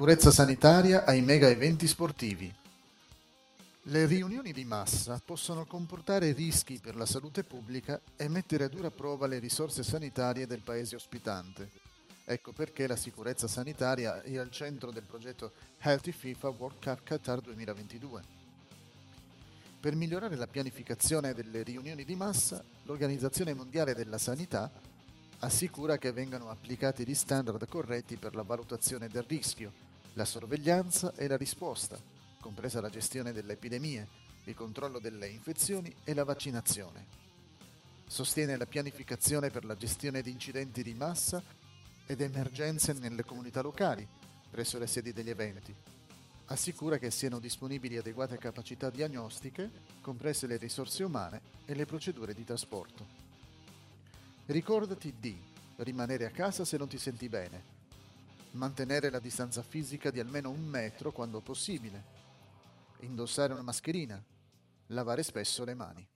Sicurezza sanitaria ai mega eventi sportivi. Le riunioni di massa possono comportare rischi per la salute pubblica e mettere a dura prova le risorse sanitarie del paese ospitante. Ecco perché la sicurezza sanitaria è al centro del progetto Healthy FIFA World Cup Qatar 2022. Per migliorare la pianificazione delle riunioni di massa, l'Organizzazione Mondiale della Sanità assicura che vengano applicati gli standard corretti per la valutazione del rischio, la sorveglianza e la risposta, compresa la gestione delle epidemie, il controllo delle infezioni e la vaccinazione. Sostiene la pianificazione per la gestione di incidenti di massa ed emergenze nelle comunità locali, presso le sedi degli eventi. Assicura che siano disponibili adeguate capacità diagnostiche, comprese le risorse umane e le procedure di trasporto. Ricordati di rimanere a casa se non ti senti bene, mantenere la distanza fisica di almeno un metro quando possibile, indossare una mascherina, lavare spesso le mani.